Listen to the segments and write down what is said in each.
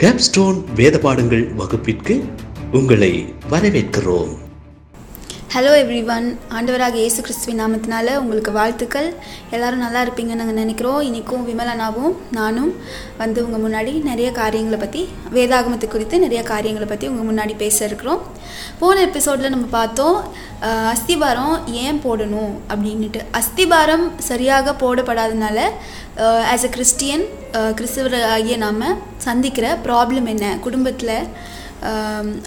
Capstone வேத பாடங்கள் வகுப்பிற்கு உங்களை வரவேற்கிறோம். ஹலோ எவ்ரி ஒன் ஆண்டவராக இயேசு கிறிஸ்துவின் நாமத்தினால உங்களுக்கு வாழ்த்துக்கள். எல்லாரும் நல்லா இருப்பீங்கன்னு நாங்கள் நினைக்கிறோம். இன்றைக்கும் விமலனாவும் நானும் வந்து உங்கள் முன்னாடி நிறைய காரியங்களை பற்றி வேதாகமத்தை குறித்து நிறைய காரியங்களை பற்றி உங்கள் முன்னாடி பேச இருக்கிறோம். போன எபிசோடில் நம்ம பார்த்தோம் அஸ்திபாரம் ஏன் போடணும் அப்படின்ட்டு அஸ்திபாரம் சரியாக போடப்படாதனால ஆஸ் அ கிறிஸ்டியன் கிறிஸ்தவர் ஆகிய நாம் சந்திக்கிற ப்ராப்ளம் என்ன? குடும்பத்தில்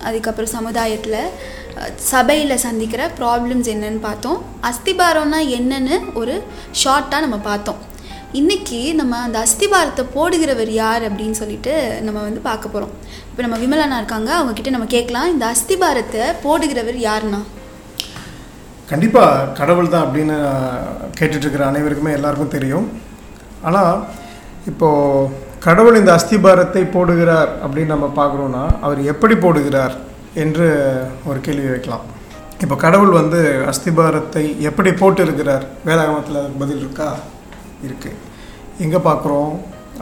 அதுக்கப்புறம் சமுதாயத்தில் சபையில் சந்திக்கிற ப்ராப்ளம்ஸ் என்னன்னு பார்த்தோம். அஸ்திபாரம்னா என்னன்னு ஒரு ஷார்ட்டாக நம்ம பார்த்தோம். இன்னைக்கு நம்ம அந்த அஸ்திபாரத்தை போடுகிறவர் யார் அப்படின்னு சொல்லிட்டு நம்ம வந்து பார்க்க போகிறோம் இப்போ நம்ம விமலனா இருக்காங்க அவங்க கிட்ட நம்ம கேட்கலாம். இந்த அஸ்திபாரத்தை போடுகிறவர் யாருன்னா? கண்டிப்பாக கடவுள் தான் அப்படின்னு கேட்டுட்ருக்கிற அனைவருக்குமே எல்லாருக்கும் தெரியும். ஆனால் இப்போது கடவுள் இந்த அஸ்திபாரத்தை போடுகிறார் அப்படின்னு நம்ம பார்க்குறோன்னா அவர் எப்படி போடுகிறார் என்று ஒரு கேள்வி வைக்கலாம். இப்போ கடவுள் வந்து அஸ்திபாரத்தை எப்படி போட்டு இருக்கிறார் வேதாகமத்தில் அதுக்கு பதில் இருக்கா? இருக்குது எங்கே பார்க்குறோம்?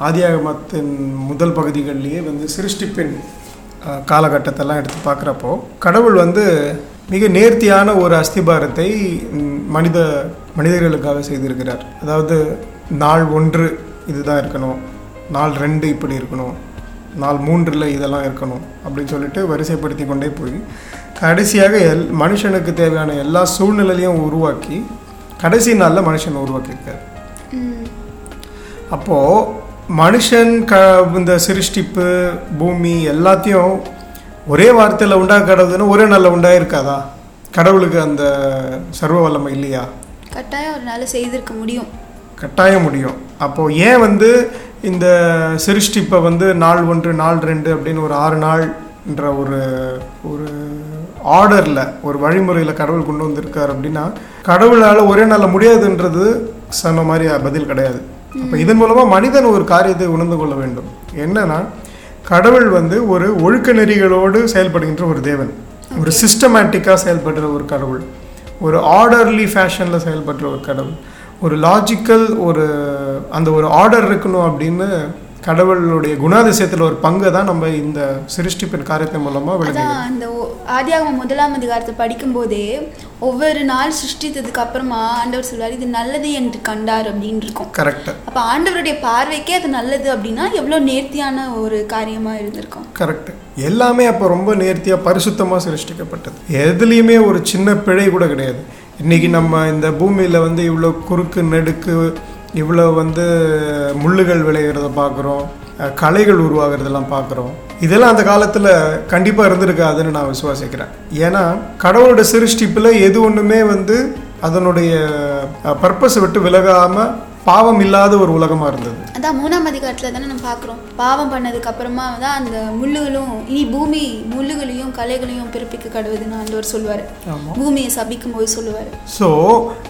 ஆதியாகமத்தின் முதல் பகுதிகளிலேயே வந்து சிருஷ்டிப்பின் காலகட்டத்தெல்லாம் எடுத்து பார்க்குறப்போ கடவுள் வந்து மிக நேர்த்தியான ஒரு அஸ்திபாரத்தை மனித மனிதர்களுக்காக செய்திருக்கிறார். அதாவது நாள் ஒன்று இதுதான் இருக்கணும். நாள் ரெண்டு இப்படி இருக்கணும் நாள் மூன்றில் இதெல்லாம் இருக்கணும் அப்படின்னு சொல்லிட்டு வரிசைப்படுத்தி கொண்டே போய் கடைசியாக எல் மனுஷனுக்கு தேவையான எல்லா சூழ்நிலையும் உருவாக்கி கடைசி நாளில் மனுஷனை உருவாக்கியிருக்கார். அப்போது மனுஷன் க இந்த சிருஷ்டிப்பு பூமி எல்லாத்தையும் ஒரே வார்த்தையில் உண்டாக்கிறதுன்னு ஒரே நாளில் உண்டாயிருக்காதா? கடவுளுக்கு அந்த சர்வ வல்லமை இல்லையா? கட்டாயம் ஒரு நாள் செய்திருக்க முடியும். கட்டாயம் முடியும். அப்போது ஏன் வந்து இந்த சிருஷ்டிப்பை வந்து நாள் ஒன்று நாள் ரெண்டு அப்படின்னு ஒரு ஆறு நாள்ன்ற ஒரு ஒரு ஆர்டரில் ஒரு வழிமுறையில் கடவுள் கொண்டு வந்திருக்கார் அப்படின்னா கடவுளால் ஒரே நாளில் முடியாதுன்றது சொன்ன மாதிரி பதில் கிடையாது. அப்போ இதன் மூலமாக மனிதன் ஒரு காரியத்தை உணர்ந்து கொள்ள வேண்டும். என்னன்னா கடவுள் வந்து ஒரு ஒழுக்க நெறிகளோடு செயல்படுகின்ற ஒரு தேவன். ஒரு சிஸ்டமேட்டிக்காக செயல்படுற ஒரு கடவுள். ஒரு ஆர்டர்லி ஃபேஷனில் செயல்படுற ஒரு கடவுள். ஒரு லாஜிக்கல் ஒரு அந்த ஒரு ஆர்டர் இருக்கணும் அப்படின்னு கடவுளுடைய குணாதிசயத்தில் ஒரு பங்கை தான் நம்ம இந்த சிருஷ்டிப்பின் காரியத்தின் மூலமாக விளங்கி அதான் அந்த ஆதியாகமம் முதலாம் அதிகாரத்தை படிக்கும்போதே ஒவ்வொரு நாள் சிருஷ்டித்ததுக்கு அப்புறமா ஆண்டவர் சொல்வார் இது நல்லது என்று கண்டார் அப்படின்னு இருக்கும். கரெக்டு அப்போ ஆண்டவருடைய பார்வைக்கே அது நல்லது அப்படின்னா எவ்வளோ நேர்த்தியான ஒரு காரியமாக இருந்திருக்கும். கரெக்ட் எல்லாமே அப்போ ரொம்ப நேர்த்தியாக பரிசுத்தமாக சிருஷ்டிக்கப்பட்டது. எதுலேயுமே ஒரு சின்ன பிழை கூட கிடையாது. இன்றைக்கி நம்ம இந்த பூமியில் வந்து இவ்வளோ குறுக்கு நெடுக்கு இவ்வளோ வந்து முள்ளுகள் விளையிறத பார்க்குறோம் கலைகள் களைகள் உருவாகிறதெல்லாம் பார்க்குறோம் இதெல்லாம் அந்த காலத்தில் கண்டிப்பாக இருந்திருக்காதுன்னு நான் விசுவாசிக்கிறேன். ஏன்னா கடவுளோட சிருஷ்டிப்பில் எது ஒன்றுமே வந்து அதனுடைய பர்பஸை விட்டு விலகாமல் பாவம் இல்லாத ஒரு உலகமாக இருந்தது. அதான் மூணாம் அதிகாரத்தில் தானே நம்ம பார்க்குறோம். பாவம் பண்ணதுக்கு அப்புறமா தான் அந்த முள்ளுகளும் இனி பூமி முள்ளுகளையும் கலைகளையும் பிறப்பிக்க கடவுதுன்னு ஆண்டவர் சொல்லுவார். பூமியை சபிக்கும் போது சொல்லுவார். ஸோ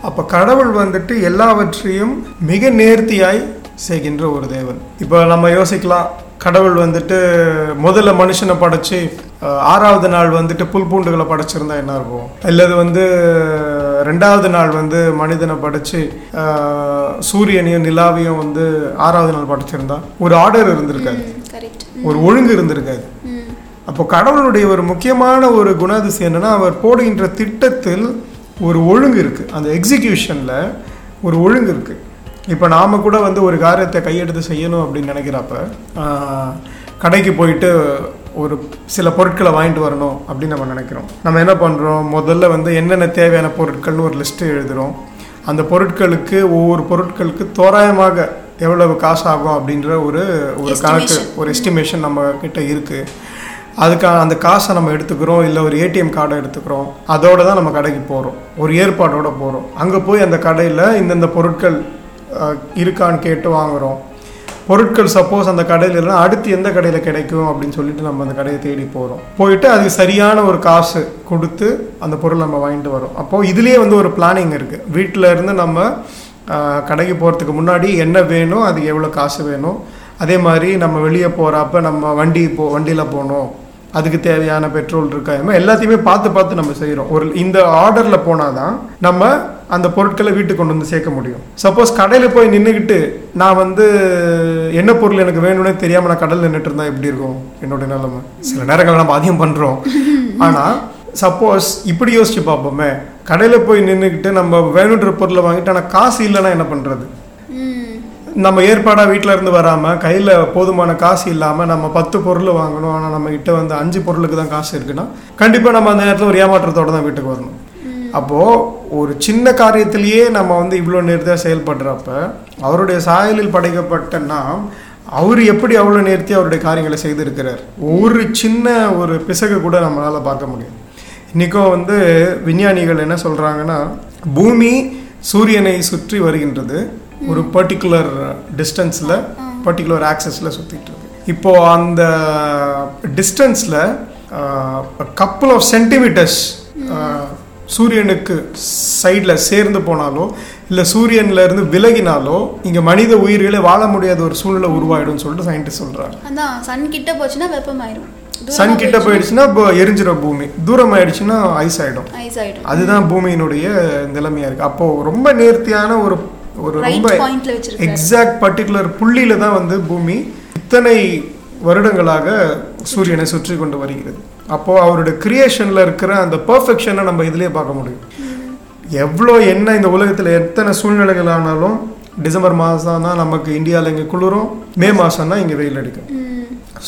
அப்போ கடவுள் வந்துட்டு எல்லாவற்றையும் மிக நேர்த்தியாய் செய்கின்ற ஒரு தேவன். இப்போ நம்ம யோசிக்கலாம். கடவுள் வந்துட்டு முதல்ல மனுஷனை படைச்சு ஆறாவது நாள் வந்துட்டு புல் பூண்டுகளை படைச்சிருந்தா என்ன இருக்கும் அல்லது வந்து ரெண்டாவது நாள் வந்து மனிதனை படைச்சு சூரியனையும் நிலாவையும் வந்து ஆறாவது நாள் படைச்சிருந்தா ஒரு ஆர்டர் இருந்திருக்காது. ஒரு ஒழுங்கு இருந்திருக்காது. அப்போ கடவுளுடைய ஒரு முக்கியமான ஒரு குணாதிசயம் என்னன்னா அவர் போடுகின்ற திட்டத்தில் ஒரு ஒழுங்கு இருக்குது அந்த எக்ஸிக்யூஷனில் ஒரு ஒழுங்கு இருக்குது இப்போ நாம் கூட வந்து ஒரு காரியத்தை கையெடுத்து செய்யணும் அப்படின்னு நினைக்கிறப்ப கடைக்கு போயிட்டு ஒரு சில பொருட்களை வாங்கிட்டு வரணும் அப்படின்னு நம்ம நினைக்கிறோம். நம்ம என்ன பண்ணுறோம் முதல்ல வந்து என்னென்ன தேவையான பொருட்கள்னு ஒரு லிஸ்ட்டு எழுதுகிறோம் அந்த பொருட்களுக்கு ஒவ்வொரு பொருட்களுக்கு தோராயமாக எவ்வளவு காசு ஆகும் அப்படின்ற ஒரு ஒரு கணக்கு. ஒரு எஸ்டிமேஷன் நம்ம கிட்ட இருக்குது அதுக்கான அந்த காசை நம்ம எடுத்துக்கிறோம் இல்லை ஒரு ஏடிஎம் கார்டை எடுத்துக்கிறோம். அதோட தான் நம்ம கடைக்கு போகிறோம் ஒரு ஏற்பாடோட போகிறோம் அங்கே போய் அந்த கடையில் இந்தந்த பொருட்கள் இருக்கான்னு கேட்டு வாங்குகிறோம் பொருட்கள் சப்போஸ் அந்த கடையில் இல்லைனா அடுத்து எந்த கடையில் கிடைக்கும் அப்படின்னு சொல்லிட்டு நம்ம அந்த கடையை தேடி போகிறோம் போயிட்டு அதுக்கு சரியான ஒரு காசு கொடுத்து அந்த பொருள் நம்ம வாங்கிட்டு வரோம். அப்போது இதுலேயே வந்து ஒரு பிளானிங் இருக்குது வீட்டில் இருந்து நம்ம கடைக்கு போகிறதுக்கு முன்னாடி என்ன வேணும் அதுக்கு எவ்வளோ காசு வேணும். அதே மாதிரி நம்ம வெளியே போகிறப்ப நம்ம வண்டி போ வண்டியில் போகணும். அதுக்கு தேவையான பெட்ரோல் இருக்கா எல்லாத்தையுமே பார்த்து பார்த்து நம்ம செய்கிறோம் ஒரு இந்த ஆர்டரில் போனால் தான் நம்ம அந்த பொருட்களை வீட்டுக்கு கொண்டு வந்து சேர்க்க முடியும். சப்போஸ் கடையில் போய் நின்றுக்கிட்டு நான் வந்து என்ன பொருள் எனக்கு வேணும்னே தெரியாமல் நான் கடலில் நின்றுட்டு இருந்தா எப்படி இருக்கும்? என்னோட நிலைமை. சில நேரங்கள் நம்ம அதிகம் பண்ணுறோம் ஆனால் சப்போஸ் இப்படி யோசிச்சு பார்ப்போமே. கடையில் போய் நின்றுக்கிட்டு நம்ம வேணுன்ற பொருளை வாங்கிட்டு ஆனால் காசு இல்லைன்னா என்ன பண்ணுறது நம்ம ஏற்பாடாக வீட்டில் இருந்து வராமல் கையில் போதுமான காசு இல்லாமல் நம்ம பத்து பொருள் வாங்கணும். ஆனால் நம்ம கிட்ட வந்து அஞ்சு பொருளுக்கு தான் காசு இருக்குன்னா கண்டிப்பாக நம்ம அந்த நேரத்தில் ஒரு ஏமாற்றத்தோட தான் வீட்டுக்கு வரணும். அப்போது ஒரு சின்ன காரியத்திலேயே நம்ம வந்து இவ்வளோ நேர்த்தியாக செயல்படுறப்ப அவருடைய சாயலில் படைக்கப்பட்ட நாம் அவர் எப்படி அவ்வளோ நேர்த்தி அவருடைய காரியங்களை செய்திருக்கிறார்? ஒரு சின்ன ஒரு பிசகு கூட நம்மளால் பார்க்க முடியும். இன்றைக்கும் வந்து விஞ்ஞானிகள் என்ன சொல்கிறாங்கன்னா பூமி சூரியனை சுற்றி வருகின்றது. ஒரு பர்டிகுலர் டிஸ்டன்ஸில் பர்டிகுலர் ஆக்சஸில் சுற்றிட்டு இருக்கு. இப்போ அந்த டிஸ்டன்ஸில் கப்புள் ஆஃப் சென்டிமீட்டர்ஸ் சூரியனுக்கு சைடில் சேர்ந்து போனாலோ இல்லை சூரியன்ல இருந்து விலகினாலோ இங்கே மனித உயிர்களே வாழ முடியாத ஒரு சூழ்நிலை உருவாயிடும்னு சொல்லிட்டு சயின்டிஸ்ட் சொல்கிறாங்க அதான் சன் கிட்ட போச்சுன்னா வெப்பமாயிரும். சன் கிட்ட போயிடுச்சுன்னா இப்போ எரிஞ்சிடும் பூமி. தூரம் ஆயிடுச்சுன்னா ஐஸ் ஆயிடும். அதுதான் பூமியினுடைய நிலைமையா இருக்கு. அப்போ ரொம்ப நேர்த்தியான ஒரு ஒரு ரொம்ப எக்ஸாக்ட் பர்டிகுலர் புள்ளியில தான் வந்து பூமி இத்தனை வருடங்களாக சூரியனை சுற்றி கொண்டு வருகிறது. அப்போது அவருடைய கிரியேஷனில் இருக்கிற அந்த பர்ஃபெக்ஷனை நம்ம இதிலே பார்க்க முடியும். எவ்வளோ என்ன இந்த உலகத்தில் எத்தனை சூழ்நிலைகள் ஆனாலும் டிசம்பர் மாதம் தான் நமக்கு இந்தியாவில் இங்கே குளிரும் மே மாதம் தான் இங்கே வெயில் அடிக்கும்.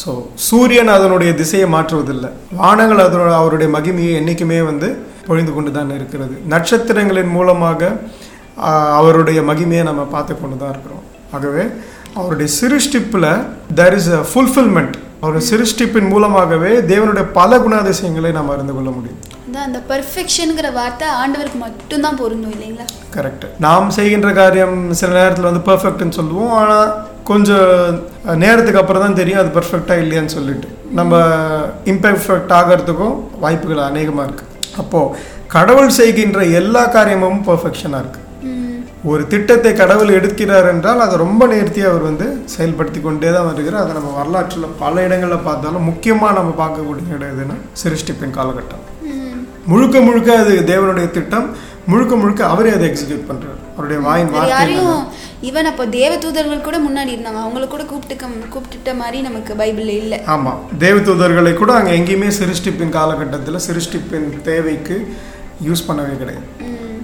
ஸோ சூரியன் அதனுடைய திசையை மாற்றுவதில்லை. வானங்கள் அதனோட அவருடைய மகிமையை என்றைக்குமே வந்து பொழிந்து கொண்டு தான் இருக்கிறது. நட்சத்திரங்களின் மூலமாக அவருடைய மகிமையை நம்ம பார்த்து கொண்டு தான் இருக்கிறோம். ஆகவே அவருடைய சிருஷ்டிப்பில் தர் இஸ் அ ஃபுல்ஃபில்மெண்ட் அவருடைய சிருஷ்டிப்பின் மூலமாகவே தேவனுடைய பல குணாதிசயங்களை நாம் அறிந்து கொள்ள முடியும். அந்த பெர்ஃபெக்ஷனுங்கிற வார்த்தை ஆண்டவருக்கு மட்டும்தான் பொருந்தும் இல்லைங்களா? கரெக்ட் நாம் செய்கின்ற காரியம் சில நேரத்தில் வந்து பெர்ஃபெக்ட்னு சொல்லுவோம். ஆனால் கொஞ்சம் நேரத்துக்கு அப்புறம் தான் தெரியும் அது பெர்ஃபெக்டாக இல்லையான்னு சொல்லிட்டு. நம்ம இம்பெர்ஃபெக்ட் ஆகிறதுக்கும் வாய்ப்புகள் அநேகமாக இருக்குது அப்போது கடவுள் செய்கின்ற எல்லா காரியமும் பெர்ஃபெக்ஷனாக இருக்குது ஒரு திட்டத்தை கடவுள் எடுக்கிறார் என்றால் அதை ரொம்ப நேர்த்தியாக அவர் வந்து செயல்படுத்தி கொண்டே தான் வருகிறார். அதை நம்ம வரலாற்றில் பல இடங்களில் பார்த்தாலும் முக்கியமாக நம்ம பார்க்கக்கூடிய இடம் எதுன்னா சிருஷ்டிப்பின் காலகட்டம். முழுக்க முழுக்க அது தேவனுடைய திட்டம். முழுக்க முழுக்க அவரே அதை எக்ஸிக்யூட் பண்றாரு. அவருடைய வாயின் யாரையும் ஈவன் அப்போ தேவ தூதர்கள் கூட முன்னாடி இருந்தாங்க. அவங்கள கூட கூப்பிட்டுக்க கூப்பிட்டுட்ட மாதிரி நமக்கு பைபிள்ல இல்ல. ஆமா. தேவதூதர்களை கூட அங்க எங்கேயுமே சிருஷ்டிப்பின் காலகட்டத்தில் சிருஷ்டிப்பின் தேவைக்கு யூஸ் பண்ணவே கிடையாது.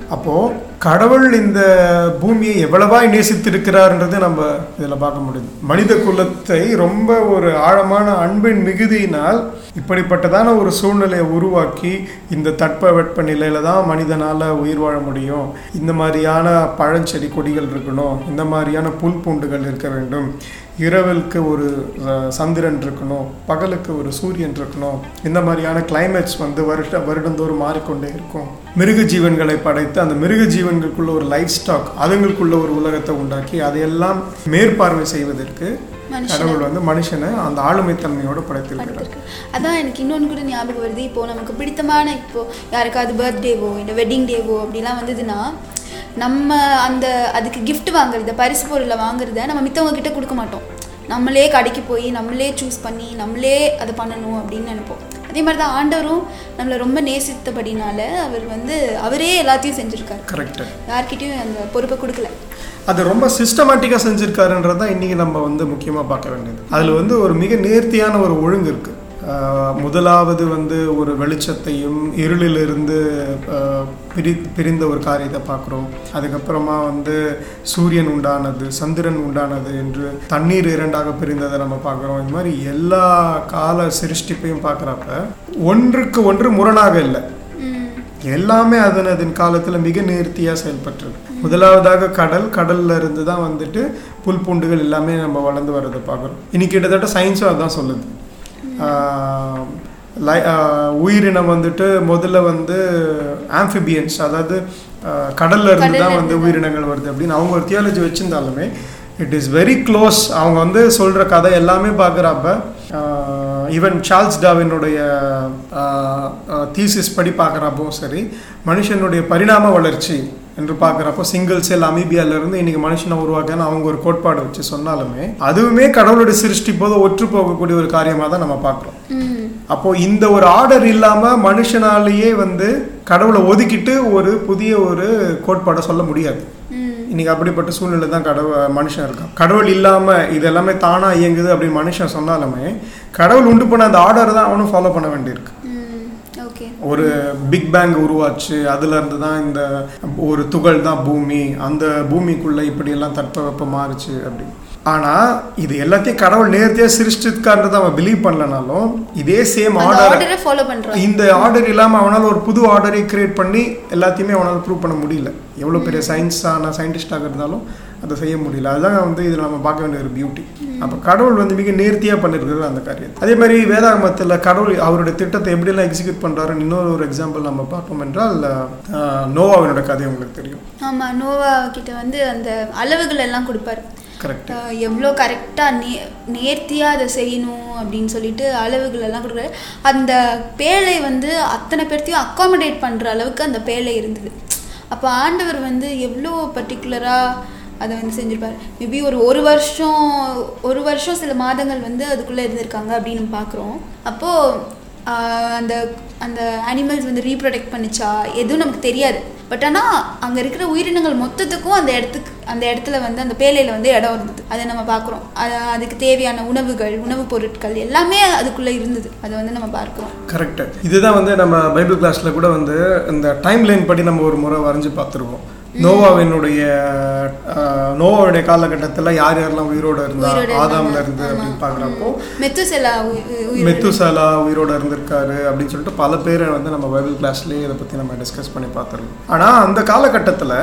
அப்போது கடவுள் இந்த பூமியை எவ்வளவாய் நேசித்திருக்கிறார்ன்றதை நம்ம இதில் பார்க்க முடியுது மனித குலத்தை ரொம்ப ஒரு ஆழமான அன்பின் மிகுதியினால் இப்படிப்பட்டதான ஒரு சூழ்நிலையை உருவாக்கி இந்த தட்பவெட்ப நிலையில தான் மனிதனால் உயிர் வாழ முடியும். இந்த மாதிரியான பழஞ்செடி கொடிகள் இருக்கணும் இந்த மாதிரியான புல் பூண்டுகள் இருக்க வேண்டும். இரவுக்கு ஒரு சந்திரன் இருக்கணும் பகலுக்கு ஒரு சூரியன் இருக்கணும் இந்த மாதிரியான கிளைமேட்ஸ் வந்து வருட வருடந்தோறும் மாறிக்கொண்டே இருக்கும். மிருக ஜீவன்களை படைத்து அந்த மிருக ஜீவன்களுக்குள்ள ஒரு லைஃப் ஸ்டாக் அதுங்களுக்குள்ள ஒரு உலகத்தை உண்டாக்கி அதையெல்லாம் மேற்பார்வை செய்வதற்கு கடவுள் வந்து மனுஷனை அந்த ஆளுமைத்தன்மையோட படைத்திருக்கிறார். படுத்திருக்கு அதான் எனக்கு இன்னொன்று கூட ஞாபகம் வருது. இப்போ நமக்கு பிடித்தமான இப்போ யாருக்காவது பர்த்டேவோ இல்லை வெட்டிங் டேவோ அப்படிலாம் வந்ததுன்னா நம்ம அந்த அதுக்கு gift வாங்குறத பரிசு பொருளை வாங்குறத நம்ம மித்தவங்க கிட்ட கொடுக்க மாட்டோம். நம்மளே கடைக்கு போய் நம்மளே சூஸ் பண்ணி நம்மளே அதை பண்ணணும் அப்படின்னு நினைப்போம். அதே மாதிரி தான் ஆண்டவரும் நம்மளை ரொம்ப நேசித்தபடினால அவர் வந்து அவரே எல்லாத்தையும் செஞ்சுருக்காரு. கரெக்ட் யார்கிட்டயும் அந்த பொறுப்பை கொடுக்கல. அது ரொம்ப சிஸ்டமேட்டிக்காக செஞ்சிருக்காருன்றது தான் இன்றைக்கி நம்ம வந்து முக்கியமாக பார்க்க வேண்டியது. அதில் வந்து ஒரு மிக நேர்த்தியான ஒரு ஒழுங்கு இருக்குது முதலாவது வந்து ஒரு வெளிச்சத்தையும் இருளிலிருந்து பிரி பிரிந்த ஒரு காரியத்தை பார்க்குறோம். அதுக்கப்புறமா வந்து சூரியன் உண்டானது சந்திரன் உண்டானது என்று தண்ணீர் இரண்டாக பிரிந்ததை நம்ம பார்க்குறோம். இந்த மாதிரி எல்லா கால சிருஷ்டிப்பையும் பார்க்குறப்ப ஒன்றுக்கு ஒன்று முரணாக இல்லை. எல்லாமே அதன் அதன் காலத்தில் மிக நேர்த்தியாக செயல்பட்டிருக்கு. முதலாவதாக கடல் கடல்ல இருந்து தான் வந்துட்டு புல் பூண்டுகள் எல்லாமே நம்ம வளர்ந்து வர்றதை பார்க்குறோம். இன்னைக்கு கிட்டத்தட்ட சயின்ஸும் அதான் சொல்லுது. லை- உயிரினம் வந்துட்டு முதல்ல வந்து ஆம்ஃபிபியன்ஸ் அதாவது கடல்ல இருந்து தான் வந்து உயிரினங்கள் வருது அப்படின்னு அவங்க ஒரு தியாலஜி வச்சிருந்தாலுமே இட் இஸ் வெரி க்ளோஸ் அவங்க வந்து சொல்ற கதை எல்லாமே பார்க்குறப்ப ஈவன் சார்ல்ஸ் டாவினுடைய தீசிஸ் படி பார்க்குறப்போ சரி மனுஷனுடைய பரிணாம வளர்ச்சி என்று பார்க்குறப்போ சிங்கிள் செல் அமீபியால இருந்து இன்னைக்கு மனுஷனை உருவாக்கன்னு அவங்க ஒரு கோட்பாடு வச்சு சொன்னாலுமே அதுவுமே கடவுளுடைய சிருஷ்டி போது ஒற்று போகக்கூடிய ஒரு காரியமாக தான் நம்ம பார்க்குறோம். அப்போ இந்த ஒரு ஆர்டர் இல்லாம மனுஷனாலேயே வந்து கடவுளை ஒதுக்கிட்டு ஒரு புதிய ஒரு கோட்பாடை சொல்ல முடியாது. இன்னைக்கு அப்படிப்பட்ட சூழ்நிலை தான் கடவுள் மனுஷன் இருக்கான். கடவுள் இல்லாமல் இது எல்லாமே தானாக இயங்குது அப்படின்னு மனுஷன் சொன்னாலுமே கடவுள் உண்டு பண்ண அந்த ஆர்டர் தான் அவனும் ஃபாலோ பண்ண வேண்டியிருக்கு. ஒரு பிக் பேங் உருவாச்சு. அதுல இருந்து தான் இந்த ஒரு துகள் தான் பூமி. அந்த பூமிக்குள்ள இப்படி எல்லாம் தட்பவெப்பம் மாறுச்சு அப்படின்னு. ஆனா இது எல்லாத்தையும் கடவுள் நேர்த்தியா சிருஷ்டிக்கான்றதை அவன் பிலீவ் பண்ணலனாலும் இதே சேம் ஆர்டர் ஃபாலோ இந்த ஆர்டர் இல்லாம அவனால ஒரு புது ஆர்டரை கிரியேட் பண்ணி எல்லாத்தையுமே அவனால ப்ரூவ் பண்ண முடியல. எவ்வளவு பெரிய சயின்ஸான சயின்டிஸ்டாக இருந்தாலும் அதை செய்ய முடியல. அதுதான் வந்து இதில் நம்ம பார்க்க வேண்டிய ஒரு பியூட்டி அப்போ கடவுள் வந்து மிக நேர்த்தியாக பண்ணிருக்கிறது அந்த காரியத்தை. அதே மாதிரி வேதாகமத்தில் கடவுள் அவருடைய திட்டத்தை எப்படியெல்லாம் எக்ஸிக்யூட் பண்ணுறாருன்னு இன்னொரு ஒரு எக்ஸாம்பிள் நம்ம பார்த்தோம் என்றால் நோவாவினோட கதை உங்களுக்கு தெரியும். ஆமா நோவா கிட்ட வந்து அந்த அளவுகள் எல்லாம் கொடுப்பாரு. எவ்வளோ கரெக்டாக நே நேர்த்தியாக அதை செய்யணும் அப்படின்னு சொல்லிட்டு அளவுகளெல்லாம் கொடுக்குறாரு. அந்த பேழை வந்து அத்தனை பேர்த்தையும் அக்காமடேட் பண்ணுற அளவுக்கு அந்த பேழை இருந்தது. அப்போ ஆண்டவர் வந்து எவ்வளோ பர்டிகுலராக அதை வந்து செஞ்சுருப்பார். மேபி ஒரு ஒரு வருஷம் ஒரு வருஷம் சில மாதங்கள் வந்து அதுக்குள்ளே இருந்திருக்காங்க அப்படின்னு பார்க்குறோம். அப்போது அந்த அந்த அனிமல்ஸ் வந்து ரீப்ரொடெக்ட் பண்ணிச்சா? எதுவும் நமக்கு தெரியாது. பட் ஆனால் அங்கே இருக்கிற உயிரினங்கள் மொத்தத்துக்கும் அந்த இடத்துக்கு அந்த இடத்துல வந்து அந்த பேலையில் வந்து இடம் இருந்தது. அதை நம்ம பார்க்குறோம். அது அதுக்கு தேவையான உணவுகள் உணவுப் பொருட்கள் எல்லாமே அதுக்குள்ளே இருந்தது. அதை வந்து நம்ம பார்க்குறோம். கரெக்டாக இதுதான் வந்து நம்ம பைபிள் கிளாஸில் கூட வந்து இந்த டைம் லைன் படி நம்ம ஒரு முறை வரைஞ்சி பார்த்துருவோம். நோவாவினுடைய நோவாவுடைய காலகட்டத்தில் யார் யாரெல்லாம் உயிரோட இருந்தா ஆதாம்ல. இருந்து அப்படின்னு பார்க்குறப்போ மெத்துசெலா மெத்துசலா உயிரோட இருந்திருக்காரு அப்படின்னு சொல்லிட்டு பல பேரை வந்து நம்ம பைபிள் கிளாஸ்லேயே இதை பற்றி நம்ம டிஸ்கஸ் பண்ணி பார்த்துருக்கோம் ஆனால் அந்த காலகட்டத்தில்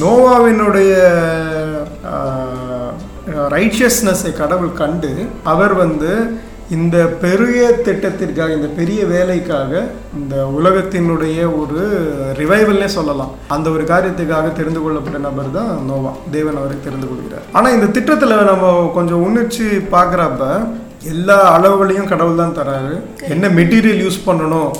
நோவாவினுடைய ரைச்சியஸ்னஸை கடவுள் கண்டு அவர் வந்து இந்த பெரிய திட்டத்திற்காக இந்த பெரிய வேலைக்காக இந்த உலகத்தினுடைய ஒரு ரிவைவல்னே சொல்லலாம். அந்த ஒரு காரியத்துக்காக தெரிந்து கொள்ளப்பட்ட நபர் தான் நோவா. தேவன் அவரை தெரிந்து கொள்கிறார். ஆனால் இந்த திட்டத்தில் நம்ம கொஞ்சம் உன்னிச்சு பார்க்குறப்ப எல்லா அளவுகளையும் கடவுள் தான் தராரு. என்ன மெட்டீரியல் யூஸ் பண்ணணும்?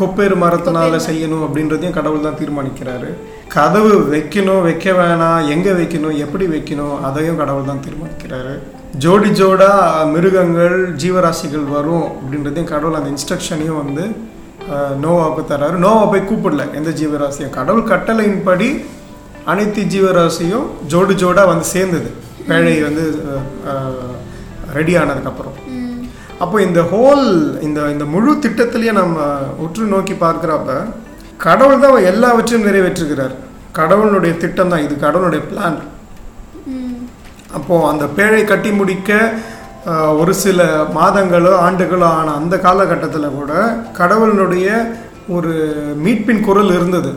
கொப்பேறு மரத்தினால செய்யணும் அப்படின்றதையும் கடவுள் தான் தீர்மானிக்கிறாரு. கதவு வைக்கணும் வைக்க வேணாம். எங்க வைக்கணும் எப்படி வைக்கணும் அதையும் கடவுள் தான் தீர்மானிக்கிறாரு. ஜோடி ஜோடா மிருகங்கள் ஜீவராசிகள் வரும் அப்படின்றதையும் கடவுள் அந்த இன்ஸ்ட்ரக்ஷனையும் வந்து நோவாவுக்கு தராரு. நோவா போய் கூப்பிடல எந்த ஜீவராசியும். கடவுள் கட்டளையின்படி அனைத்து ஜீவராசியும் ஜோடி ஜோடா வந்து சேர்ந்தது. பேழை வந்து ரெடி ஆனதுக்கப்புறம். அப்போ இந்த ஹோல் இந்த இந்த முழு திட்டத்திலேயே நம்ம உற்று நோக்கி பார்க்குறப்ப கடவுள் தான் எல்லாவற்றையும் நிறைவேற்றுகிறார். கடவுளுடைய திட்டம் தான் இது கடவுளுடைய பிளான் அப்போது அந்த பேழை கட்டி முடிக்க ஒரு சில மாதங்களோ ஆண்டுகளோ ஆன அந்த காலகட்டத்தில் கூட கடவுளினுடைய ஒரு மீட்பின் குரல் இருந்தது.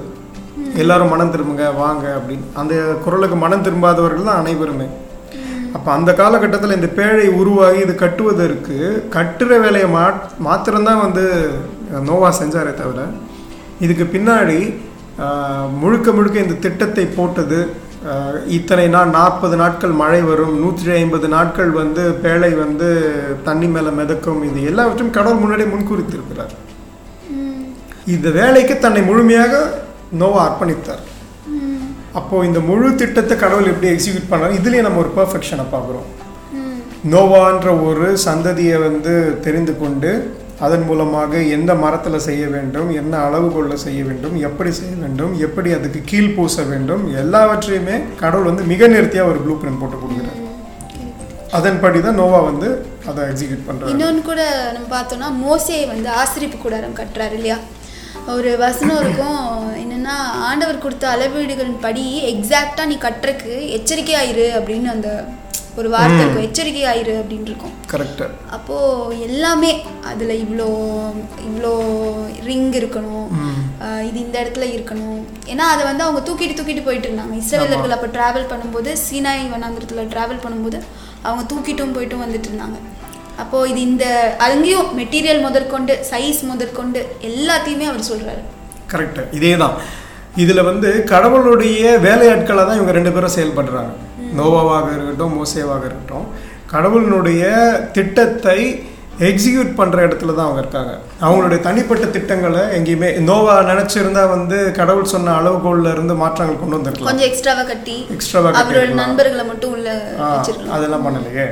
எல்லாரும் மனம் திரும்புங்க வாங்க அப்படின்னு. அந்த குரலுக்கு மனம் திரும்பாதவர்கள் தான் அனைவருமே. அப்போ அந்த காலகட்டத்தில் இந்த பேழை உருவாகி இது கட்டுவதற்கு கட்டுற வேலையை மா மாத்திரம்தான் வந்து நோவா செஞ்சாரே தவிர இதுக்கு பின்னாடி முழுக்க முழுக்க இந்த திட்டத்தை போட்டது இத்தனை நாள் நாற்பது நாட்கள் மழை வரும் நூற்றி ஐம்பது நாட்கள் வந்து பேழை வந்து தண்ணி மேலே மிதக்கும் இது எல்லாவற்றையும் கடவுள் முன்னாடி முன்குறித்திருக்கிறார். இந்த வேலைக்கு தன்னை முழுமையாக நோவா அர்ப்பணித்தார். அப்போ இந்த முழு திட்டத்தை கடவுள் எப்படி எக்ஸிக்யூட் பண்ணாரு இதுலயே நம்ம ஒரு பெர்ஃபெக்ஷனை பார்க்குறோம். நோவான்ற ஒரு சந்ததியை வந்து தெரிந்து கொண்டு அதன் மூலமாக எந்த மரத்தில் செய்ய வேண்டும் என்ன அளவுகோலில் செய்ய வேண்டும் எப்படி செய்ய வேண்டும் எப்படி அதுக்கு கீழ் பூச வேண்டும் எல்லாவற்றையுமே கடவுள் வந்து மிக நேர்த்தியாக ஒரு ப்ளூ பிரிண்ட் போட்டு கொடுக்குறாரு. அதன்படி தான் நோவா வந்து அதை எக்ஸிக்யூட் பண்ணுறாரு இன்னொன்று கூட நம்ம பார்த்தோம்னா மோசையை வந்து ஆசிரிப்பு கூடாரம் கட்டுறாரு இல்லையா? ஒரு வசனம் இருக்கும். என்னென்னா ஆண்டவர் கொடுத்த அளவீடுகளின் படி எக்ஸாக்டாக நீ கட்டுறக்கு எச்சரிக்கையாயிரு அப்படின்னு அந்த ஒரு வார்த்தை இருக்கும் எச்சரிக்கையாயிரு அப்படின்னு இருக்கும். கரெக்டு. அப்போது எல்லாமே அதில் இவ்வளோ இவ்வளோ ரிங் இருக்கணும். இது இந்த இடத்துல இருக்கணும். ஏன்னா அதை வந்து அவங்க தூக்கிட்டு தூக்கிட்டு போயிட்டு இருந்தாங்க. இஸ்ரவேலர்கள் அப்போ ட்ராவல் பண்ணும்போது சீனாய் வனாந்திரத்தில் ட்ராவல் பண்ணும்போது அவங்க தூக்கிட்டும் போயிட்டும் வந்துட்டு இருந்தாங்க. அப்போது இது இந்த அங்கேயும் மெட்டீரியல் முதற்கொண்டு சைஸ் முதற்கொண்டு எல்லாத்தையுமே அவர் சொல்கிறாரு கரெக்டு. இதே தான் இதில் வந்து கடவுளுடைய வேலையாட்களாக தான் இவங்க ரெண்டு பேரும் செயல்படுறாங்க. நோவாவாக இருக்கட்டும் மோசேவாக இருக்கட்டும் கடவுளினுடைய திட்டத்தை எக்ஸிக்யூட் பண்ணுற இடத்துல தான் அவங்க இருக்காங்க. அவங்களுடைய தனிப்பட்ட திட்டங்களை எங்கேயுமே நோவா நினச்சிருந்தா வந்து கடவுள் சொன்ன அளவுகோல்ல இருந்து மாற்றங்கள் கொண்டு வந்திருக்கலாம். கொஞ்சம் எக்ஸ்ட்ராவாக கட்டி எக்ஸ்ட்ராவாக அவரோட நண்பர்களை மட்டும் உள்ள அதெல்லாம் பண்ணலையே.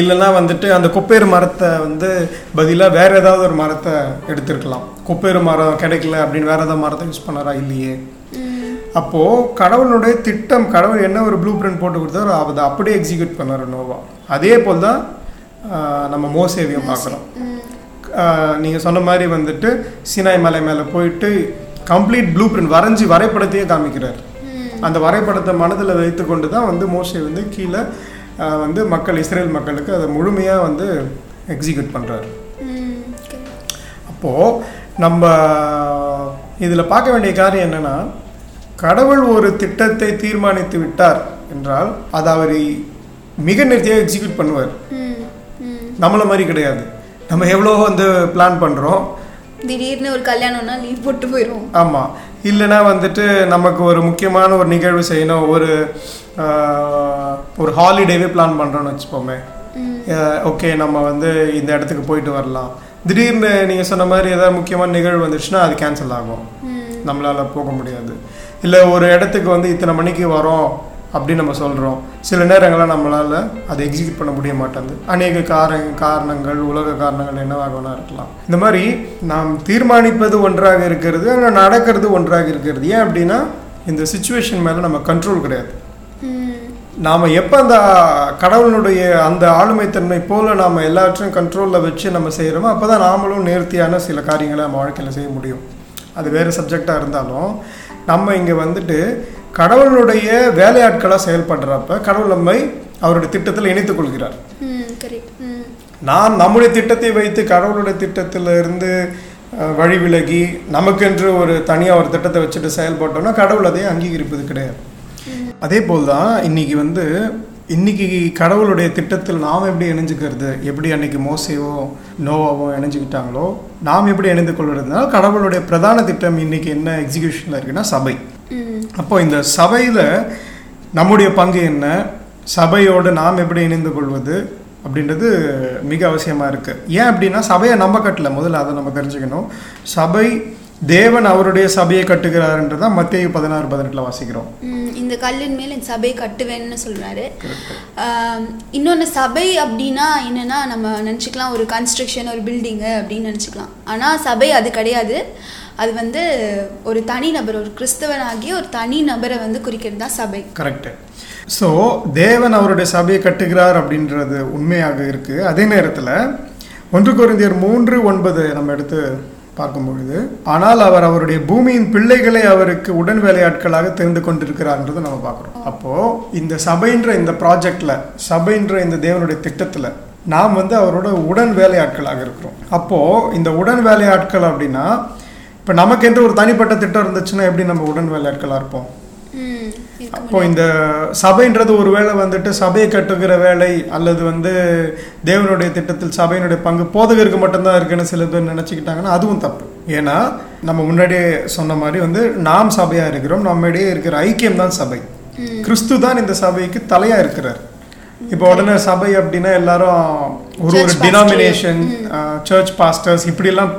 இல்லைன்னா வந்துட்டு அந்த கொப்பேறு மரத்தை வந்து பதிலாக வேற ஏதாவது ஒரு மரத்தை எடுத்திருக்கலாம். கொப்பேறு மரம் கிடைக்கல அப்படின்னு வேற ஏதாவது மரத்தை யூஸ் பண்ணாரா? இல்லையே. அப்போது கடவுளுடைய திட்டம் கடவுள் என்ன ஒரு ப்ளூ பிரிண்ட் போட்டு கொடுத்தாரோ அதை அப்படியே எக்ஸிக்யூட் பண்ணார் நோவா. அதே போல் தான் நம்ம மோசேவியம் பார்க்குறோம். நீங்கள் சொன்ன மாதிரி வந்துட்டு சினாய் மலை மேலே போயிட்டு கம்ப்ளீட் ப்ளூ பிரிண்ட் வரைஞ்சி வரைபடத்தையே காமிக்கிறார். அந்த வரைபடத்தை மனதில் வைத்துக்கொண்டு தான் வந்து மோசே வந்து கீழே வந்து மக்கள் இஸ்ரேல் மக்களுக்கு அதை முழுமையாக வந்து எக்ஸிக்யூட் பண்ணுறாரு. அப்போது நம்ம இதில் பார்க்க வேண்டிய காரியம் என்னன்னா கடவுள் ஒரு திட்டத்தை தீர்மானித்து விட்டார் என்றால் அதை அவர் மிக நேர்த்தியாக எக்ஸிக்யூட் பண்ணுவார். நம்மள மாதிரி கிடையாது. நம்ம எவ்வளோ வந்து பிளான் பண்ணுறோம் திடீர்னு ஒரு கல்யாணம்னா லீவ் போட்டு போயிடும் ஆமாம் இல்லைன்னா வந்துட்டு நமக்கு ஒரு முக்கியமான ஒரு நிகழ்வு செய்யணும். ஒரு ஒரு ஹாலிடேவே பிளான் பண்ணுறோன்னு வச்சுப்போமே. ஓகே நம்ம வந்து இந்த இடத்துக்கு போயிட்டு வரலாம். திடீர்னு நீங்கள் சொன்ன மாதிரி ஏதாவது முக்கியமான நிகழ்வு வந்துச்சுன்னா அது கேன்சல் ஆகும். நம்மளால் போக முடியாது. இல்லை ஒரு இடத்துக்கு வந்து இத்தனை மணிக்கு வரோம் அப்படின்னு நம்ம சொல்கிறோம் சில நேரங்களில் நம்மளால் அதை எக்ஸிக்யூட் பண்ண முடிய மாட்டேங்குது. அநேக கார காரணங்கள் உலக காரணங்கள் என்னவாக வேணா இருக்கலாம். இந்த மாதிரி நாம் தீர்மானிப்பது ஒன்றாக இருக்கிறது ஆனால் நடக்கிறது ஒன்றாக இருக்கிறது. ஏன் அப்படின்னா இந்த சுச்சுவேஷன் மேலே நம்ம கண்ட்ரோல் கிடையாது. நாம் எப்போ அந்த கடவுளுடைய அந்த ஆளுமைத்தன்மை போல நாம் எல்லாவற்றையும் கண்ட்ரோலில் வச்சு நம்ம செய்கிறோமோ அப்போ தான் நாமளும் நேர்த்தியான சில காரியங்களை நம்ம வாழ்க்கையில் செய்ய முடியும். அது வேறு சப்ஜெக்டாக இருந்தாலும் நம்ம இங்கே வந்துட்டு கடவுளுடைய வேலையாட்களாக செயல்படுறப்ப கடவுள் நம்மை அவருடைய திட்டத்தில் இணைத்துக் கொள்கிறார். நாம் நம்முடைய திட்டத்தை வைத்து கடவுளுடைய திட்டத்தில் இருந்து வழி விலகி நமக்கென்று ஒரு தனியாக ஒரு திட்டத்தை வச்சுட்டு செயல்பட்டோம்னா கடவுள் அதை அங்கீகரிப்பது கிடையாது. அதே போல் தான் இன்னைக்கு வந்து இன்னைக்கு கடவுளுடைய திட்டத்தில் நாம் எப்படி இணைஞ்சுக்கிறது? எப்படி அன்னைக்கு மோசேவோ நோவாவோ இணைஞ்சுக்கிட்டாங்களோ நாம் எப்படி இணைந்து கொள்வதுனால கடவுளுடைய பிரதான திட்டம் இன்னைக்கு என்ன எக்ஸிகியூஷனில் இருக்குன்னா சபை. அப்போ இந்த சபையில் நம்முடைய பங்கு என்ன? சபையோடு நாம் எப்படி இணைந்து கொள்வது? அப்படின்றது மிக அவசியமாக இருக்குது ஏன் அப்படின்னா சபையை நம்ம கட்டல. முதல்ல அதை நம்ம தெரிஞ்சுக்கணும். சபை தேவன் அவருடைய சபையை கட்டுகிறாருன்றதான் மத்திய பதினாறு பதினெட்டில் வாசிக்கிறோம். இந்த கல்லின் மேல் என் சபை கட்டுவேன்னு சொல்றாரு. இன்னொன்று சபை அப்படின்னா என்னன்னா நம்ம நினச்சிக்கலாம் ஒரு கன்ஸ்ட்ரக்ஷன் ஒரு பில்டிங்கு அப்படின்னு நினச்சிக்கலாம். ஆனால் சபை அது கிடையாது. அது வந்து ஒரு தனி நபர் ஒரு கிறிஸ்தவனாகிய ஒரு தனி நபரை வந்து குறிக்கிறது தான் சபை. கரெக்டு ஸோ தேவன் அவருடைய சபையை கட்டுகிறார் அப்படின்றது உண்மையாக இருக்குது அதே நேரத்தில் ஒன்று கொரிந்தியர் மூன்று ஒன்பது நம்ம எடுத்து பார்க்கும் பொழுது ஆனால் அவர் அவருடைய பூமியின் பிள்ளைகளை அவருக்கு உடன் வேலையாட்களாக தெரிந்து கொண்டிருக்கிறார்ன்றதை நம்ம பார்க்குறோம். அப்போது இந்த சபைன்ற இந்த ப்ராஜெக்டில் சபைன்ற இந்த தேவனுடைய திட்டத்தில் நாம் வந்து அவரோட உடன் வேலையாட்களாக இருக்கிறோம். அப்போது இந்த உடன் வேலையாட்கள் அப்படின்னா இப்போ நமக்கு என்று ஒரு தனிப்பட்ட திட்டம் இருந்துச்சுன்னா எப்படி நம்ம உடன் வேலையாட்களாக இருப்போம்? அப்போ இந்த சபைன்றது ஒரு வேளை வந்துட்டு சபையை கட்டுகிற வேலை அல்லது வந்து தேவனுடைய திட்டத்தில் சபையினுடைய பங்கு போதகருக்கு மட்டும்தான் இருக்குன்னு சில பேர் நினச்சிக்கிட்டாங்கன்னா அதுவும் தப்பு. ஏன்னா நம்ம முன்னாடியே சொன்ன மாதிரி வந்து நாம் சபையாக இருக்கிறோம் நம்மிடையே இருக்கிற ஐக்கியம் தான் சபை. கிறிஸ்து தான் இந்த சபைக்கு தலையாக இருக்கிறார். இப்போ உடனே சபை அப்படின்னா எல்லாரும் ஒரு ஒரு. டினாமினேஷன் சர்ச் பாஸ்டர்ஸ் இப்படிலாம்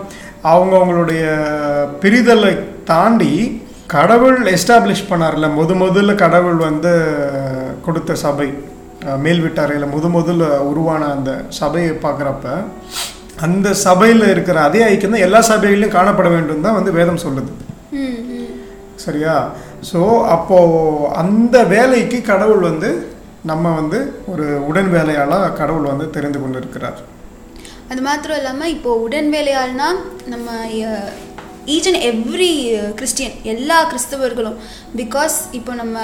அவங்கவுங்களுடைய பிரிதலை தாண்டி கடவுள் எஸ்டாப்ளிஷ் பண்ணார்ல. முத முதல்ல கடவுள் வந்து கொடுத்த சபை அஹ், மேல் வீட்டாரையில் முத முதல்ல உருவான அந்த சபையை பார்க்குறப்ப அந்த சபையில் இருக்கிற அதே ஐக்கியம் தான் எல்லா சபைகளிலும் காணப்பட வேண்டும் தான் வந்து வேதம் சொல்லுது. சரியா? ஸோ அப்போது அந்த வேலைக்கு கடவுள் வந்து நம்ம வந்து ஒரு உடன் வேலையாளாக கடவுள் வந்து தெரிந்து கொண்டு இருக்கிறார் அது மாத்திரம் இல்லாமல் இப்போ உடன் வேலையாள்னா நம்ம ஈச் அண்ட் எவ்ரி கிறிஸ்டியன் எல்லா கிறிஸ்தவர்களும் பிகாஸ் இப்போ நம்ம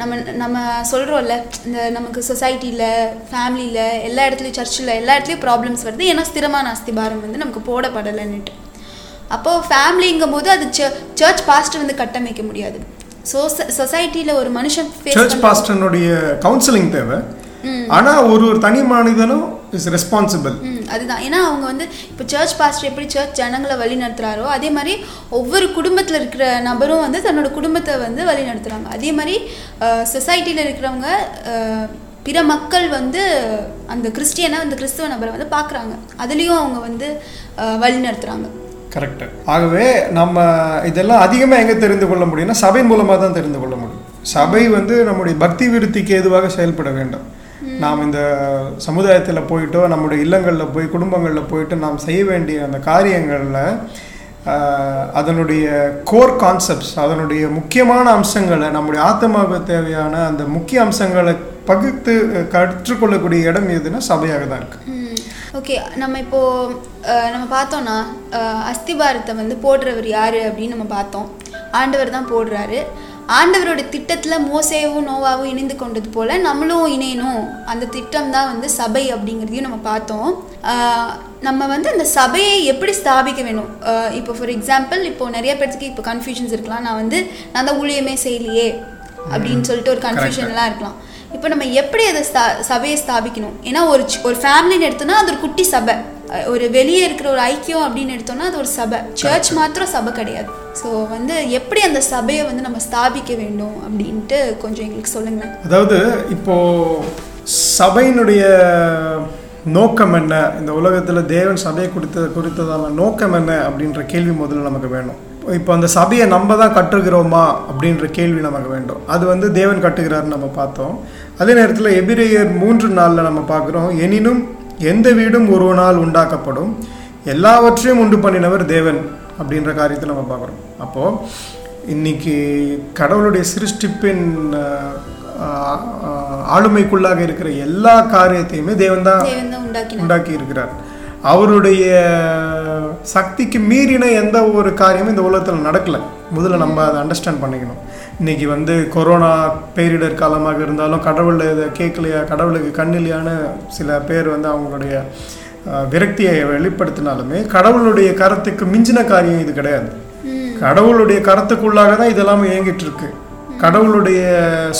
நம்ம நம்ம சொல்கிறோம்ல இந்த நமக்கு சொசைட்டியில் ஃபேமிலியில் எல்லா இடத்துலையும் சர்ச்சில் எல்லா இடத்துலையும் ப்ராப்ளம்ஸ் வருது. ஏன்னா ஸ்திரமான அஸ்திபாரம் வந்து நமக்கு போடப்படலைன்னுட்டு. அப்போது ஃபேமிலிங்கும் போது அது சர்ச் பாஸ்டர் வந்து கட்டமைக்க முடியாது. ஸோ சொசைட்டியில் ஒரு மனுஷன் சர்ச் பாஸ்டனுடைய கவுன்சிலிங் தேவை. ஆனால் ஒரு ஒரு தனி மனிதனும் இஸ் ரெஸ்பான்சிபிள் அதுதான். ஏன்னா அவங்க வந்து இப்போ சர்ச் பாஸ்டர் எப்படி சர்ச் ஜனங்களை வழி நடத்துகிறாரோ அதே மாதிரி ஒவ்வொரு குடும்பத்தில் இருக்கிற நபரும் வந்து தன்னோட குடும்பத்தை வந்து வழி நடத்துகிறாங்க அதே மாதிரி சொசைட்டியில் இருக்கிறவங்க பிற மக்கள் வந்து அந்த கிறிஸ்டியனை அந்த கிறிஸ்தவ நபரை வந்து பார்க்குறாங்க அதுலேயும் அவங்க வந்து வழி நடத்துகிறாங்க கரெக்டு ஆகவே நம்ம இதெல்லாம் அதிகமாக எங்கே தெரிந்து கொள்ள முடியும்னா சபை மூலமாக தான் தெரிந்து கொள்ள முடியும். சபை வந்து நம்முடைய பக்தி விருத்திக்கு ஏதுவாக செயல்பட வேண்டும். நாம் இந்த சமுதாயத்தில் போயிட்டோ நம்முடைய இல்லங்களில் போய் குடும்பங்களில் போயிட்டு நாம் செய்ய வேண்டிய அந்த காரியங்களில் அதனுடைய கோர் கான்செப்ட்ஸ் அதனுடைய முக்கியமான அம்சங்களை நம்முடைய ஆத்மாவுக்கு தேவையான அந்த முக்கிய அம்சங்களை பகுத்து கற்றுக்கொள்ளக்கூடிய இடம் எதுன்னா சபையாக தான் இருக்குது ஓகே நம்ம இப்போ நம்ம பார்த்தோம்னா அஸ்திபாரத்தை வந்து போடுறவர் யாரு அப்படின்னு நம்ம பார்த்தோம். ஆண்டவர் தான் போடுறாரு. ஆண்டவரோட திட்டத்தில் மோசேவும் நோவாவும் இணைந்து கொண்டது போல நம்மளும் இணையணும். அந்த திட்டம் தான் வந்து சபை அப்படிங்கிறதையும் நம்ம பார்த்தோம். நம்ம வந்து அந்த சபையை எப்படி ஸ்தாபிக்க வேணும்? இப்போ ஃபார் எக்ஸாம்பிள் இப்போ நிறைய பேர்த்துக்கு இப்போ கன்ஃபியூஷன்ஸ் இருக்கலாம். நான் வந்து நான் தான் ஊழியமே செய்யலையே அப்படின்னு சொல்லிட்டு ஒரு கன்ஃபியூஷன்லாம் இருக்கலாம். இப்போ நம்ம எப்படி அதை ஸ்தா சபையை ஸ்தாபிக்கணும்? ஏன்னா ஒரு ஒரு ஃபேமிலின்னு எடுத்தோம்னா அது ஒரு குட்டி சபை. ஒரு வெளியே இருக்கிற ஒரு ஐக்கியம் அப்படின்னு எடுத்தோம்னா அது ஒரு சபை. சர்ச் மாத்திரம் சபை கிடையாது. ஸோ வந்து எப்படி அந்த சபையை வந்து நம்ம ஸ்தாபிக்க வேண்டும் அப்படின்ட்டு கொஞ்சம் எங்களுக்கு சொல்லுங்களேன். அதாவது இப்போ சபையினுடைய நோக்கம் என்ன? இந்த உலகத்தில் தேவன் சபையை குறித்த குறித்ததான நோக்கம் என்ன அப்படின்ற கேள்வி முதல்ல நமக்கு வேணும். இப்போ அந்த சபையை நம்ம தான் கட்டுகிறோமா அப்படின்ற கேள்வி நமக்கு வேண்டும். அது வந்து தேவன் கட்டுகிறாருன்னு நம்ம பார்த்தோம். அதே நேரத்தில் எபிரேயர் மூன்று நாளில் நம்ம பார்க்குறோம். எனினும் எந்த வீடும் ஒரு நாள் உண்டாக்கப்படும். எல்லாவற்றையும் உண்டு பண்ணினவர் தேவன் அப்படின்ற காரியத்தை நம்ம பார்க்குறோம். அப்போது இன்னைக்கு கடவுளுடைய சிருஷ்டிப்பின் ஆளுமைக்குள்ளாக இருக்கிற எல்லா காரியத்தையுமே தேவன் தான் தேவன் தான் உண்டாக்கினார். உண்டாக்கி இருக்கிறார். அவருடைய சக்திக்கு மீறின எந்த ஒரு காரியமும் இந்த உலகத்தில் நடக்கல. முதல்ல நம்ம அதை அண்டர்ஸ்டாண்ட் பண்ணிக்கணும். இன்னைக்கு வந்து கொரோனா பேரிடர் காலமாக இருந்தாலும் கடவுள் இதை கேட்கலையா? கடவுளுக்கு கண்ணிலையான சில பேர் வந்து அவங்களுடைய விரக்தியை வெளிப்படுத்தினாலுமே கடவுளுடைய கருத்துக்கு மிஞ்சின காரியம் இது கிடையாது. கடவுளுடைய கருத்துக்குள்ளாக தான் இதெல்லாம் இயங்கிட்டு இருக்கு. கடவுளுடைய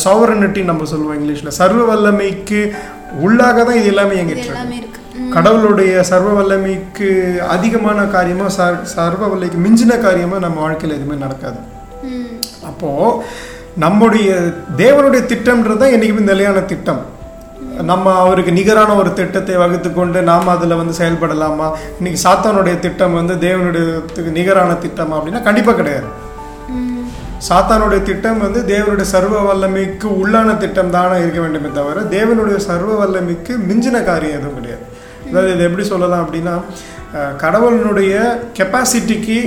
சாவரனிட்டி நம்ம சொல்லுவோம் இங்கிலீஷ்ல. சர்வ வல்லமைக்கு உள்ளாக தான் இது எல்லாமே இயங்கிட்டு இருக்கு. கடவுளுடைய சர்வ வல்லமைக்கு அதிகமான காரியமோ சர் சர்வ வல்லைக்கு மிஞ்சின காரியமோ நம்ம வாழ்க்கையில் எதுவுமே நடக்காது. ம். அப்போ நம்முடைய தேவனுடைய திட்டம்ன்றது தான் என்றைக்குமே நிலையான திட்டம் நம்ம அவருக்கு நிகரான ஒரு திட்டத்தை வகுத்து கொண்டு நாம் அதில் வந்து செயல்படலாமா இன்னைக்கு சாத்தானுடைய திட்டம் வந்து தேவனுடைய நிகரான திட்டம் அப்படின்னா கண்டிப்பாக கிடையாது. சாத்தானுடைய திட்டம் வந்து தேவனுடைய சர்வ வல்லமைக்கு உள்ளான திட்டம் தானே இருக்க வேண்டுமே தவிர தேவனுடைய சர்வ வல்லமைக்கு மிஞ்சின காரியம் எதுவும் கிடையாது அதாவது இது எப்படி சொல்லலாம் அப்படின்னா கடவுளினுடைய கெப்பாசிட்டிக்கு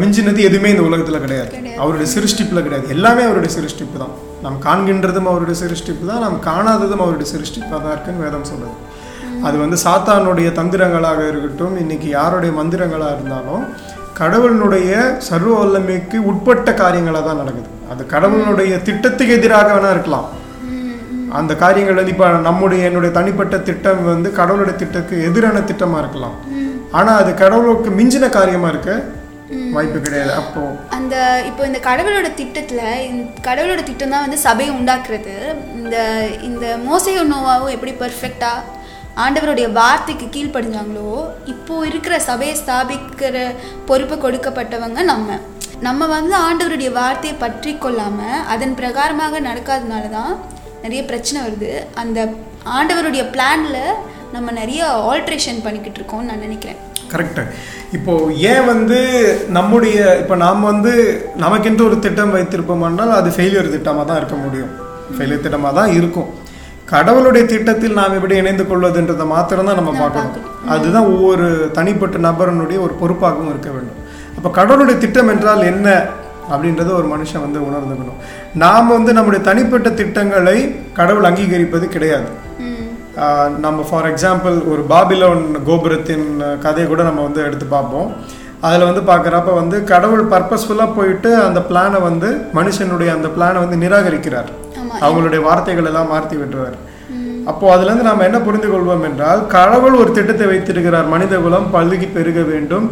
மிஞ்சினது எதுவுமே இந்த உலகத்தில் கிடையாது. அவருடைய சிருஷ்டிப்பில் கிடையாது. எல்லாமே அவருடைய சிருஷ்டிப்பு தான் நாம் காண்கின்றதும் அவருடைய சிருஷ்டிப்பு தான் நாம் காணாததும் அவருடைய சிருஷ்டிப்பாக தான் இருக்குன்னு வேதம் சொல்லுது. அது வந்து சாத்தானுடைய தந்திரங்களாக இருக்கட்டும் இன்னைக்கு யாருடைய மந்திரங்களாக இருந்தாலும் கடவுளினுடைய சர்வ வல்லமைக்கு உட்பட்ட காரியங்களாக தான் நடக்குது. அது கடவுளுடைய திட்டத்துக்கு எதிராக வேணா இருக்கலாம். அந்த காரியங்கள் வந்து இப்போ நம்முடைய என்னுடைய தனிப்பட்ட திட்டம் வந்து கடவுளுடைய திட்டத்துக்கு எதிரான திட்டமாக இருக்கலாம். ஆனால் அது கடவுளுக்கு மிஞ்சின காரியமாக இருக்க வாய்ப்பு கிடையாது. அப்போ அந்த இப்போ இந்த கடவுளோட திட்டத்தில் கடவுளோட திட்டம் தான் வந்து சபையை உண்டாக்குறது. இந்த இந்த மோசையும் நோவாவும் எப்படி பர்ஃபெக்டாக ஆண்டவருடைய வார்த்தைக்கு கீழ்ப்படிஞ்சாங்களோ இப்போ இருக்கிற சபையை ஸ்தாபிக்கிற பொறுப்பு கொடுக்கப்பட்டவங்க நம்ம. நம்ம வந்து ஆண்டவருடைய வார்த்தையை பற்றி கொள்ளாமல் அதன் பிரகாரமாக நடக்காதனால தான் நிறைய பிரச்சனை வருது. அந்த ஆண்டவருடைய பிளானில் நம்ம நிறைய ஆல்ட்ரேஷன் பண்ணிக்கிட்டு இருக்கோம்னு நான் நினைக்கிறேன். கரெக்டு இப்போ ஏன் வந்து நம்முடைய இப்போ நாம் வந்து நமக்கென்று ஒரு திட்டம் வைத்திருப்போமானால் அது ஃபெயிலியர் திட்டமாக தான் இருக்க முடியும். ஃபெயிலியர் திட்டமாக தான் இருக்கும். கடவுளுடைய திட்டத்தில் நாம் எப்படி இணைந்து கொள்வதுன்றதை மாத்திரம் தான் நம்ம பார்க்கணும். அதுதான் ஒவ்வொரு தனிப்பட்ட நபரனுடைய ஒரு பொறுப்பாகவும் இருக்க வேண்டும். அப்போ கடவுளுடைய திட்டம் என்றால் என்ன அப்படின்றத ஒரு மனுஷன் வந்து உணர்ந்துக்கணும். நாம் வந்து நம்முடைய தனிப்பட்ட திட்டங்களை கடவுள் அங்கீகரிப்பது கிடையாது. நம்ம ஃபார் எக்ஸாம்பிள் ஒரு பாபிலோன் கோபுரத்தின் கதையை கூட நம்ம வந்து எடுத்து பார்ப்போம். அதில் வந்து பார்க்குறப்ப வந்து கடவுள் பர்பஸ்ஃபுல்லாக போயிட்டு அந்த பிளானை வந்து மனுஷனுடைய அந்த பிளானை வந்து நிராகரிக்கிறார். அவங்களுடைய வார்த்தைகள் எல்லாம் மாற்றி விட்டுறார் அப்போ அதுலேருந்து நாம் என்ன புரிந்து கொள்வோம் என்றால் கடவுள் ஒரு திட்டத்தை வைத்திருக்கிறார். மனித குலம் பல்கி பெருக வேண்டும்.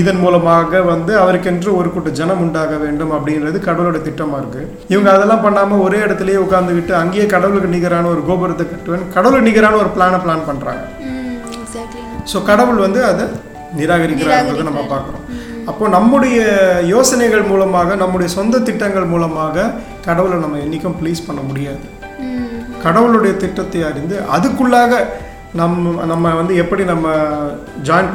இதன் மூலமாக வந்து அவருக்கென்று ஒரு கூட்ட ஜனம் உண்டாக வேண்டும் அப்படின்றது கடவுளோட திட்டமா இருக்கு. இவங்க அதெல்லாம் பண்ணாம ஒரே இடத்துலயே உட்காந்துக்கிட்டு அங்கேயே கடவுளுக்கு நிகரான ஒரு கோபுரத்தை கட்டுவேன். கடவுளுக்கு நிகரான ஒரு பிளானை பிளான் எக்ஸாக்ட்லி ஸோ கடவுள் வந்து அதை நிராகரிக்கிறார்ன்றதை நம்ம பார்க்குறோம். அப்போ நம்முடைய யோசனைகள் மூலமாக நம்முடைய சொந்த திட்டங்கள் மூலமாக கடவுளை நம்ம என்றைக்கும் ப்ளீஸ் பண்ண முடியாது. கடவுளுடைய திட்டத்தை அறிந்து அதுக்குள்ளாக நம்ம நம்ம வந்து எப்படி நம்ம ஜாயின்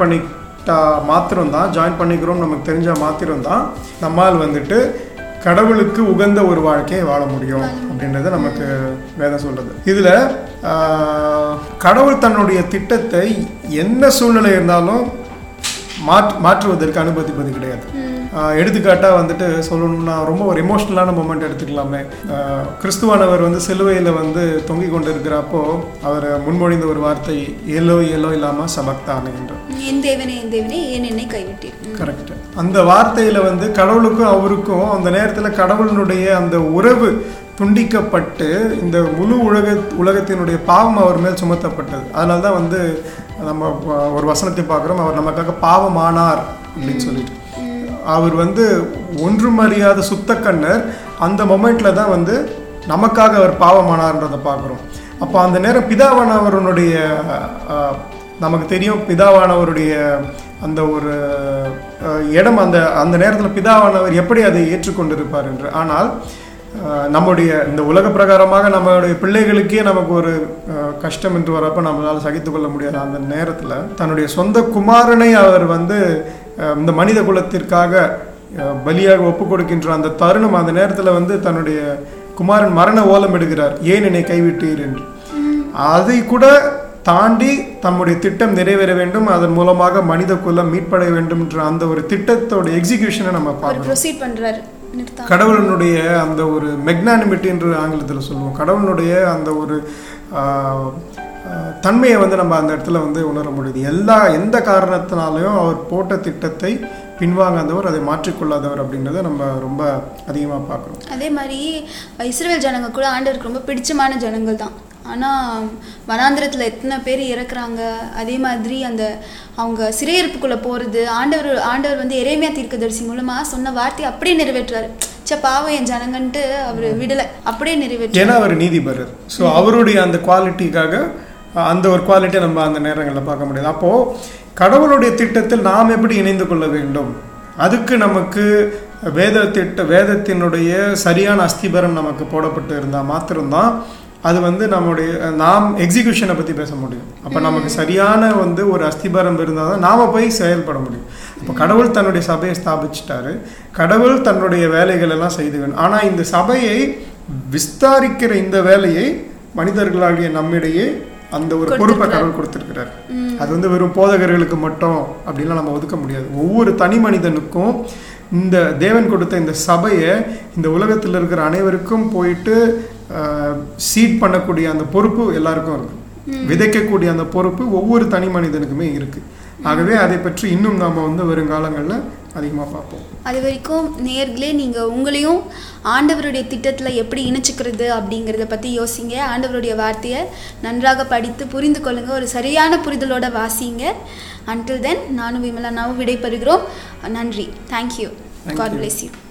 மாத்திரம் தான் ஜாயின் பண்ணிக்கிறோம் நமக்கு தெரிஞ்ச மாத்திரம்தான் நம்மால் வந்துட்டு கடவுளுக்கு உகந்த ஒரு வாழ்க்கையை வாழ முடியும் அப்படின்றத நமக்கு வேதம் சொல்கிறது இதில் கடவுள் தன்னுடைய திட்டத்தை என்ன சூழ்நிலை இருந்தாலும் மாற்று மாற்றுவதற்கு அனுமதிப்பது கிடையாது. ஆஹ் எடுத்துக்காட்டா வந்துட்டு சொல்லணும்னா ரொம்ப ஒரு எமோஷ்னலான மூமெண்ட் எடுத்துக்கலாமே. கிறிஸ்துவானவர் வந்து சிலுவையில் வந்து தொங்கிக் கொண்டிருக்கிறப்போ அவர் முன்மொழிந்த ஒரு வார்த்தை ஏலோ ஏலோ இல்லாமல் சபக்தானே என்று. என் தேவனே என் தேவனே ஏன் என்னை கைவிட்டீர். கரெக்ட் அந்த வார்த்தையில வந்து கடவுளுக்கும் அவருக்கும் அந்த நேரத்துல கடவுளினுடைய அந்த உறவு துண்டிக்கப்பட்டு இந்த முழு உலக உலகத்தினுடைய பாவம் அவர் மேல் சுமத்தப்பட்டது. அதனால தான் வந்து நம்ம ஒரு வசனத்தை பார்க்குறோம். அவர் நமக்காக பாவமானார் அப்படின்னு சொல்லிட்டு. அவர் வந்து ஒன்றும் அறியாத சுத்தக்கண்ணர் அந்த மொமெண்ட்டில் தான் வந்து நமக்காக அவர் பாவமானார்ன்றதை பார்க்குறோம். அப்போ அந்த நேரம் பிதாவானவருடைய நமக்கு தெரியும் பிதாவானவருடைய அந்த ஒரு இடம் அந்த அந்த நேரத்தில் பிதாவானவர் எப்படி அதை ஏற்றுக்கொண்டிருப்பார் என்று. ஆனால் நம்முடைய இந்த உலக பிரகாரமாக நம்மளுடைய பிள்ளைகளுக்கே நமக்கு ஒரு கஷ்டம் என்று வரப்போ நம்மளால் சகித்து கொள்ள அந்த நேரத்தில் தன்னுடைய சொந்த குமாரனை அவர் வந்து இந்த மனித குலத்திற்காக பலியாக ஒப்பு கொடுக்கின்ற அந்த தருணம் அந்த நேரத்தில் வந்து தன்னுடைய குமாரன் மரண ஓலம் எடுக்கிறார். ஏன் என்னை கைவிட்டீர்? என்று. அதை கூட தாண்டி தம்முடைய திட்டம் நிறைவேற வேண்டும். அதன் மூலமாக மனித குலம் மீட்படைய வேண்டும் என்ற அந்த ஒரு திட்டத்தோட எக்ஸிகியூஷனை நம்ம பார்க்கணும். கடவுளினுடைய அந்த ஒரு மெக்னானிமிட்டி என்று ஆங்கிலத்தில் சொல்லுவோம். கடவுளினுடைய அந்த ஒரு தன்மையை வந்து நம்ம அந்த இடத்துல வந்து உணர முடியுது. எல்லா எந்த காரணத்தினாலையும் அவர் போட்ட திட்டத்தை பின்வாங்காதவர் அதை மாற்றிக்கொள்ளாதவர் அப்படின்றத நம்ம ரொம்ப அதிகமாக பார்க்குறோம் அதே மாதிரி இஸ்ரேல் ஜனங்க கூட ஆண்டவருக்கு ரொம்ப பிடிச்சமான ஜனங்கள் தான். ஆனால் வனாந்திரத்தில் எத்தனை பேர் இறக்குறாங்க? அதே மாதிரி அந்த அவங்க சிறையிருப்புக்குள்ளே போகிறது ஆண்டவர் ஆண்டவர் வந்து எரேமியா தீர்க்கதரிசி மூலமாக சொன்ன வார்த்தையை அப்படியே நிறைவேற்றுறாரு. சே பாவம் என் ஜனங்கன்ட்டு அவர் விடலை. அப்படியே நிறைவேற்று ஏன்னா அவர் நீதிபரர். ஸோ அவருடைய அந்த குவாலிட்டிக்காக அந்த ஒரு குவாலிட்டியை நம்ம அந்த நேரங்களில் பார்க்க முடியாது. அப்போது கடவுளுடைய திட்டத்தில் நாம் எப்படி இணைந்து கொள்ள வேண்டும்? அதுக்கு நமக்கு வேத திட்ட வேதத்தினுடைய சரியான அஸ்திபரம் நமக்கு போடப்பட்டு இருந்தால் மாத்திரம்தான் அது வந்து நம்முடைய நாம் எக்ஸிகியூஷனை பற்றி பேச முடியும். அப்போ நமக்கு சரியான வந்து ஒரு அஸ்திபாரம் இருந்தால் தான் நாம் போய் செயல்பட முடியும். அப்போ கடவுள் தன்னுடைய சபையை ஸ்தாபிச்சிட்டாரு. கடவுள் தன்னுடைய வேலைகள் எல்லாம் செய்து வேணும் ஆனால் இந்த சபையை விஸ்தாரிக்கிற இந்த வேலையை மனிதர்களாகிய நம்மிடையே அந்த ஒரு பொறுப்பை கடவுள் கொடுத்துருக்கிறார். அது வந்து வெறும் போதகர்களுக்கு மட்டும் அப்படின்லாம் நம்ம ஒதுக்க முடியாது. ஒவ்வொரு தனி மனிதனுக்கும் இந்த தேவன் கொடுத்த இந்த சபையை இந்த உலகத்தில் இருக்கிற அனைவருக்கும் போயிட்டு சீட் பண்ணக்கூடிய அந்த பொறுப்பு எல்லாருக்கும் இருக்கு. விதைக்கக்கூடிய அந்த பொறுப்பு ஒவ்வொரு தனி மனிதனுக்குமே இருக்கு. ஆகவே அதை பற்றி இன்னும் நாம வந்து வருங்காலங்களில் அதிகமாக பார்ப்போம். அது வரைக்கும் நேர்களே நீங்கள் உங்களையும் ஆண்டவருடைய திட்டத்தில் எப்படி இணைச்சிக்கிறது அப்படிங்கிறத பற்றி யோசிங்க. ஆண்டவருடைய வார்த்தையை நன்றாக படித்து புரிந்து கொள்ளுங்க. ஒரு சரியான புரிதலோட வாசிங்க. அன்டில் தென் நானும் விமலா நாவும் விடைபெறுகிறோம். நன்றி. Thank you Thank God bless you